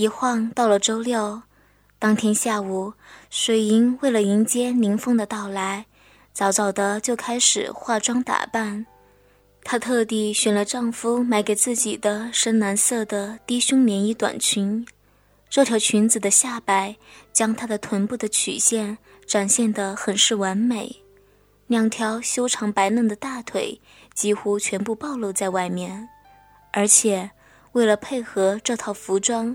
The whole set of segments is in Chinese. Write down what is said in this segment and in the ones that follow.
一晃到了周六，当天下午，水银为了迎接宁风的到来，早早的就开始化妆打扮。她特地选了丈夫买给自己的深蓝色的低胸连衣短裙，这条裙子的下摆将她的臀部的曲线展现得很是完美，两条修长白嫩的大腿几乎全部暴露在外面，而且为了配合这套服装。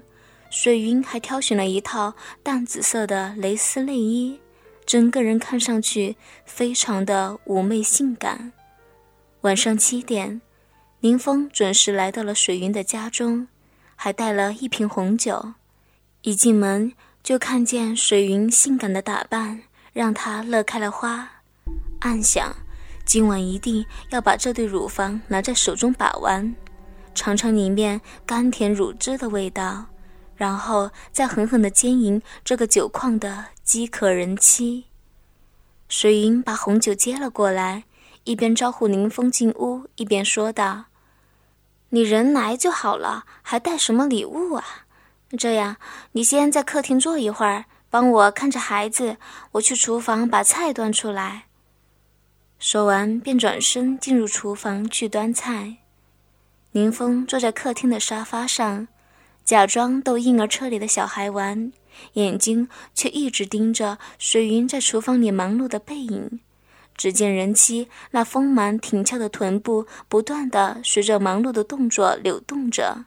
水云还挑选了一套淡紫色的蕾丝内衣，整个人看上去非常的妩媚性感。晚上七点，林峰准时来到了水云的家中，还带了一瓶红酒。一进门就看见水云性感的打扮，让他乐开了花，暗想今晚一定要把这对乳房拿在手中把玩，尝尝里面甘甜乳汁的味道。然后再狠狠地奸淫这个酒矿的饥渴人妻。水云把红酒接了过来，一边招呼宁风进屋，一边说道：“你人来就好了，还带什么礼物啊？这样，你先在客厅坐一会儿，帮我看着孩子，我去厨房把菜端出来。”说完，便转身进入厨房去端菜。宁风坐在客厅的沙发上。假装逗婴儿车里的小孩玩，眼睛却一直盯着水云在厨房里忙碌的背影。只见人妻那丰满挺翘的臀部不断的随着忙碌的动作扭动着，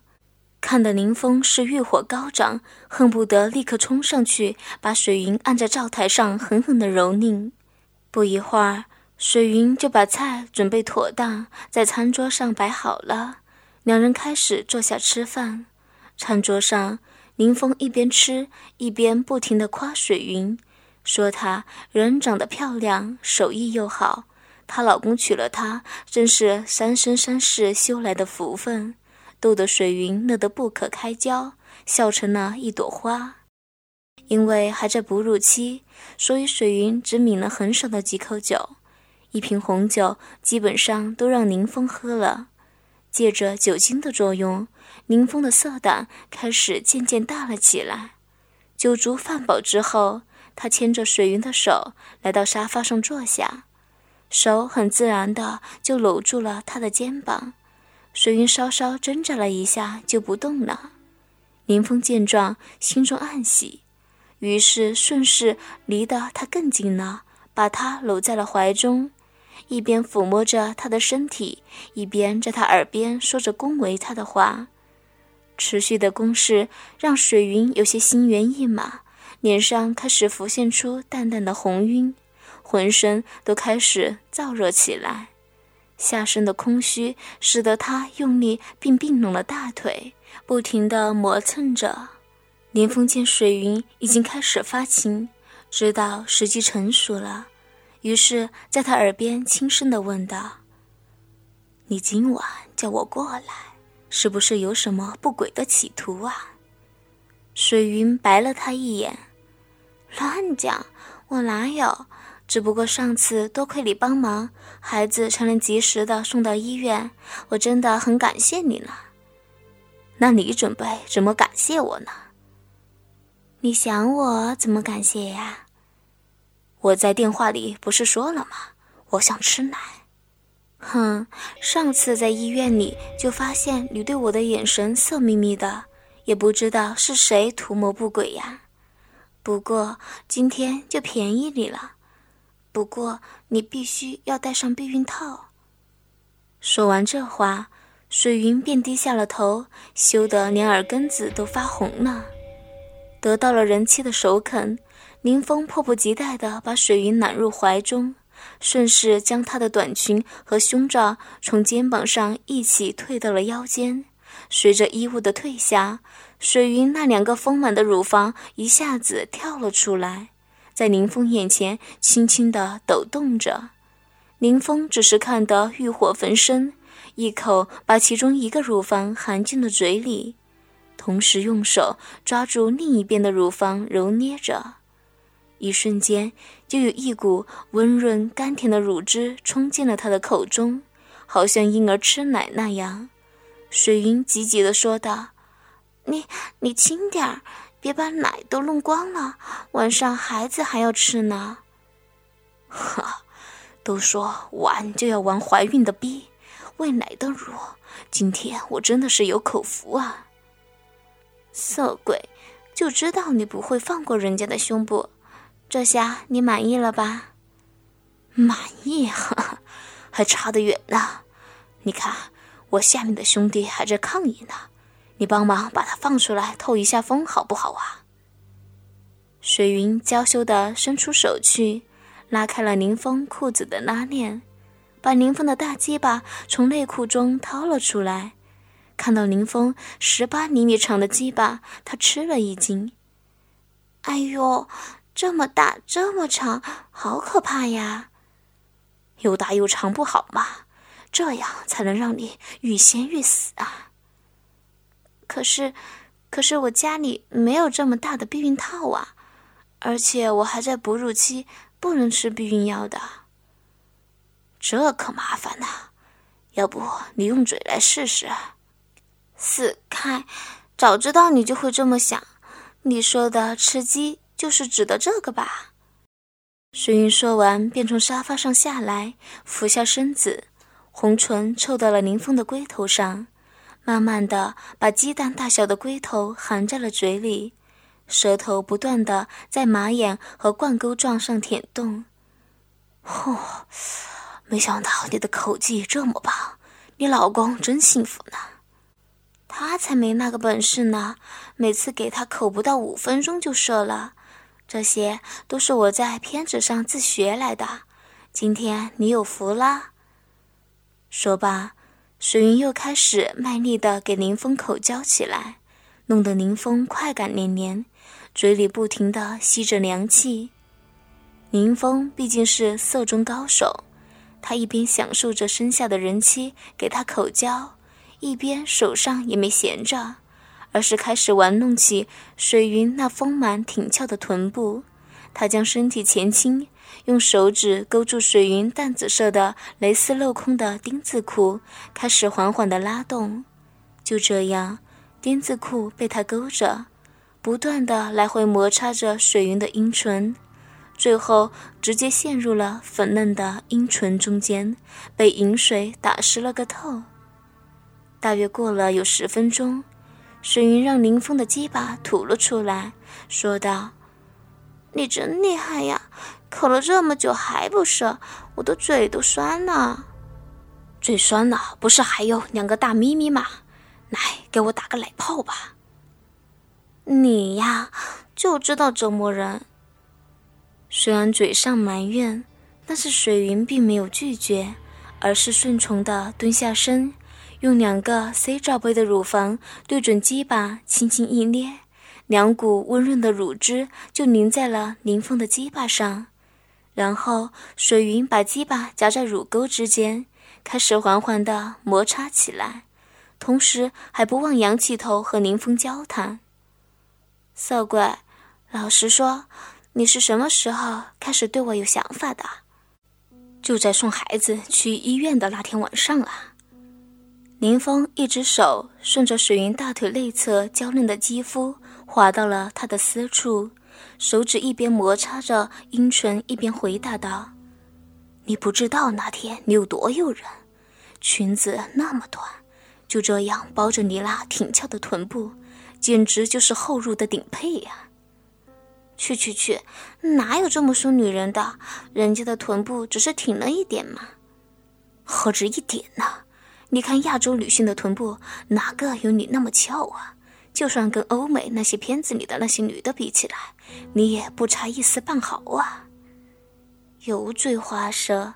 看得林峰是欲火高涨，恨不得立刻冲上去把水云按在灶台上狠狠的蹂躏。不一会儿，水云就把菜准备妥当，在餐桌上摆好了，两人开始坐下吃饭。餐桌上，林峰一边吃一边不停地夸水云，说她人长得漂亮，手艺又好，她老公娶了她真是三生三世修来的福分，逗得水云乐得不可开交，笑成了一朵花。因为还在哺乳期，所以水云只抿了很少的几口酒，一瓶红酒基本上都让林峰喝了，借着酒精的作用。林峰的色胆开始渐渐大了起来。酒足饭饱之后，他牵着水云的手来到沙发上坐下，手很自然的就搂住了他的肩膀。水云稍稍挣扎了一下，就不动了。林峰见状，心中暗喜，于是顺势离得他更近了，把他搂在了怀中。一边抚摸着他的身体，一边在他耳边说着恭维他的话。持续的攻势让水云有些心猿意马，脸上开始浮现出淡淡的红晕，浑身都开始燥热起来。下身的空虚使得他用力并并拢了大腿，不停地磨蹭着。林峰见水云已经开始发情，知道时机成熟了。于是，在他耳边轻声的问道：“你今晚叫我过来，是不是有什么不轨的企图啊？”水云白了他一眼：“乱讲，我哪有？只不过上次多亏你帮忙，孩子才能及时的送到医院，我真的很感谢你呢。那你准备怎么感谢我呢？你想我怎么感谢呀？”我在电话里不是说了吗？我想吃奶。哼，上次在医院里就发现你对我的眼神色眯眯的，也不知道是谁图谋不轨呀。不过今天就便宜你了。不过你必须要戴上避孕套。说完这话，水云便低下了头，羞得连耳根子都发红了。得到了人妻的首肯。林峰迫不及待地把水云揽入怀中，顺势将她的短裙和胸罩从肩膀上一起退到了腰间。随着衣物的退下，水云那两个丰满的乳房一下子跳了出来，在林峰眼前轻轻地抖动着。林峰只是看得欲火焚身，一口把其中一个乳房含进了嘴里，同时用手抓住另一边的乳房揉捏着。一瞬间，就有一股温润甘甜的乳汁冲进了他的口中，好像婴儿吃奶那样。水云急急地说道：“你你轻点儿，别把奶都弄光了，晚上孩子还要吃呢。哈，都说玩就要玩怀孕的逼，喂奶的乳，今天我真的是有口福啊！色鬼，就知道你不会放过人家的胸部，这下你满意了吧？满意？哈哈，还差得远呢。你看，我下面的兄弟还在抗议呢，你帮忙把他放出来透一下风，好不好啊？水云娇羞地伸出手去。拉开了宁风裤子的拉链，把宁风的大鸡巴从内裤中掏了出来。看到宁风十八厘米长的鸡巴，他吃了一惊：“哎呦，这么大，这么长，好可怕呀！又大又长不好吗？这样才能让你欲仙欲死啊！可是，可是我家里没有这么大的避孕套啊，而且我还在哺乳期。”不能吃避孕药的，这可麻烦呐！要不你用嘴来试试？死开！早知道你就会这么想。你说的吃鸡就是指的这个吧？水云说完，便从沙发上下来，俯下身子，红唇凑到了林峰的龟头上，慢慢的把鸡蛋大小的龟头含在了嘴里。舌头不断的在马眼和冠沟状上舔动，嚯！没想到你的口技这么棒，你老公真幸福呢。他才没那个本事呢，每次给他口不到五分钟就射了。这些都是我在片子上自学来的。今天你有福了。说罢，水云又开始卖力的给林峰口交起来，弄得林峰快感连连。嘴里不停的吸着凉气，林峰毕竟是色中高手，他一边享受着身下的人妻给他口交，一边手上也没闲着，而是开始玩弄起水云那丰满挺翘的臀部。他将身体前倾，用手指勾住水云淡紫色的蕾丝镂空的丁字裤，开始缓缓地拉动。就这样，丁字裤被他勾着。不断的来回摩擦着水云的阴唇，最后直接陷入了粉嫩的阴唇中间，被饮水打湿了个透。大约过了有十分钟，水云让林峰的鸡巴吐了出来，说道：“你真厉害呀，口了这么久还不射，我的嘴都酸了。嘴酸了，不是还有两个大咪咪吗？来，给我打个奶泡吧。”你呀，就知道折磨人。虽然嘴上埋怨，但是水云并没有拒绝，而是顺从的蹲下身，用两个 C 罩杯的乳房对准鸡巴，轻轻一捏，两股温润的乳汁就淋在了林峰的鸡巴上。然后水云把鸡巴夹在乳沟之间，开始缓缓的摩擦起来，同时还不忘仰起头和林峰交谈。色鬼，老实说，你是什么时候开始对我有想法的？就在送孩子去医院的那天晚上啊。林峰一只手顺着水云大腿内侧娇嫩的肌肤滑到了她的私处，手指一边摩擦着阴唇，一边回答道：“你不知道那天你有多诱人，裙子那么短，就这样包着你那挺翘的臀部。”简直就是后入的顶配呀！去去去，哪有这么说女人的？人家的臀部只是挺了一点嘛，何止一点呢？你看亚洲女性的臀部，哪个有你那么翘啊？就算跟欧美那些片子里的那些女的比起来，你也不差一丝半毫啊！油嘴滑舌，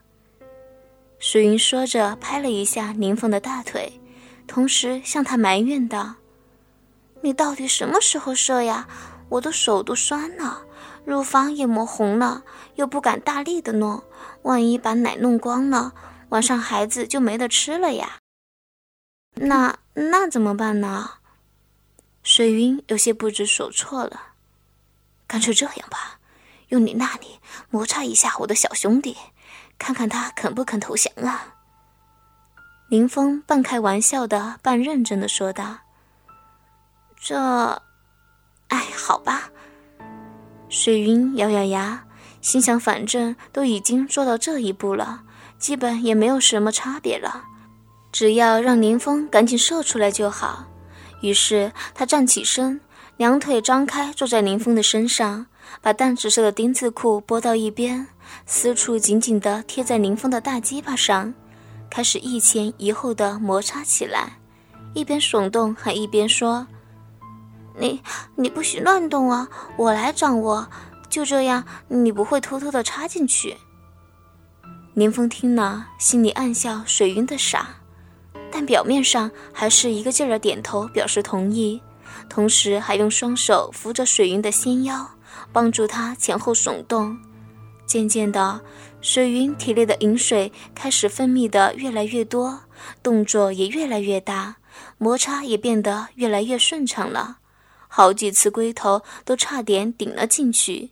水云说着，拍了一下林峰的大腿，同时向他埋怨道。你到底什么时候射呀？我的手都酸了，乳房也磨红了，又不敢大力的弄，万一把奶弄光了，晚上孩子就没得吃了呀。那那怎么办呢？水云有些不知所措了。干脆这样吧，用你那里摩擦一下我的小兄弟，看看他肯不肯投降啊？林峰半开玩笑的，半认真的说道。这，哎，好吧。水云咬咬牙，心想：反正都已经做到这一步了，基本也没有什么差别了，只要让林峰赶紧射出来就好。于是他站起身，两腿张开，坐在林峰的身上，把淡紫色的丁字裤拨到一边，私处紧紧地贴在林峰的大鸡巴上，开始一前一后的摩擦起来，一边耸动还一边说。你你不许乱动啊！我来掌握，就这样，你不会偷偷的插进去。林峰听了，心里暗笑水云的傻，但表面上还是一个劲儿的点头表示同意，同时还用双手扶着水云的纤腰，帮助她前后耸动。渐渐的，水云体内的饮水开始分泌的越来越多，动作也越来越大，摩擦也变得越来越顺畅了。好几次龟头都差点顶了进去，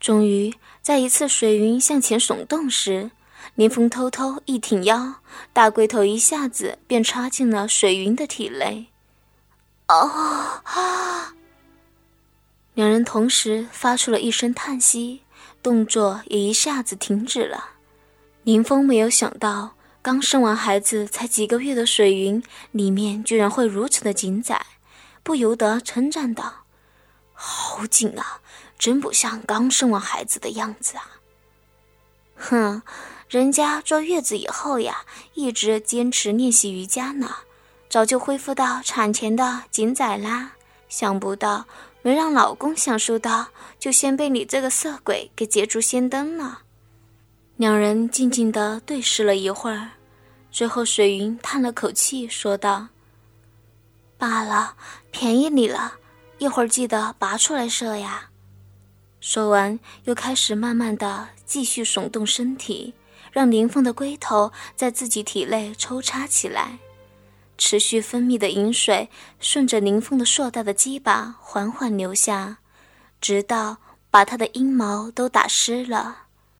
终于在一次水云向前耸动时，林峰偷偷一挺腰，大龟头一下子便插进了水云的体内。哦啊！两人同时发出了一声叹息，动作也一下子停止了。林峰没有想到，刚生完孩子才几个月的水云里面居然会如此的紧窄。不由得称赞道：“好紧啊，真不像刚生完孩子的样子啊。”哼，人家坐月子以后呀，一直坚持练习瑜伽呢，早就恢复到产前的紧仔啦。想不到没让老公享受到，就先被你这个色鬼给捷足先登了。两人静静地对视了一会儿，最后水云叹了口气，说道。罢了，便宜你了，一会儿记得拔出来射呀。说完，又开始慢慢的继续耸动身体，让林凤的龟头在自己体内抽插起来。持续分泌的饮水顺着林凤的硕大的鸡巴缓缓流下，直到把她的阴毛都打湿了。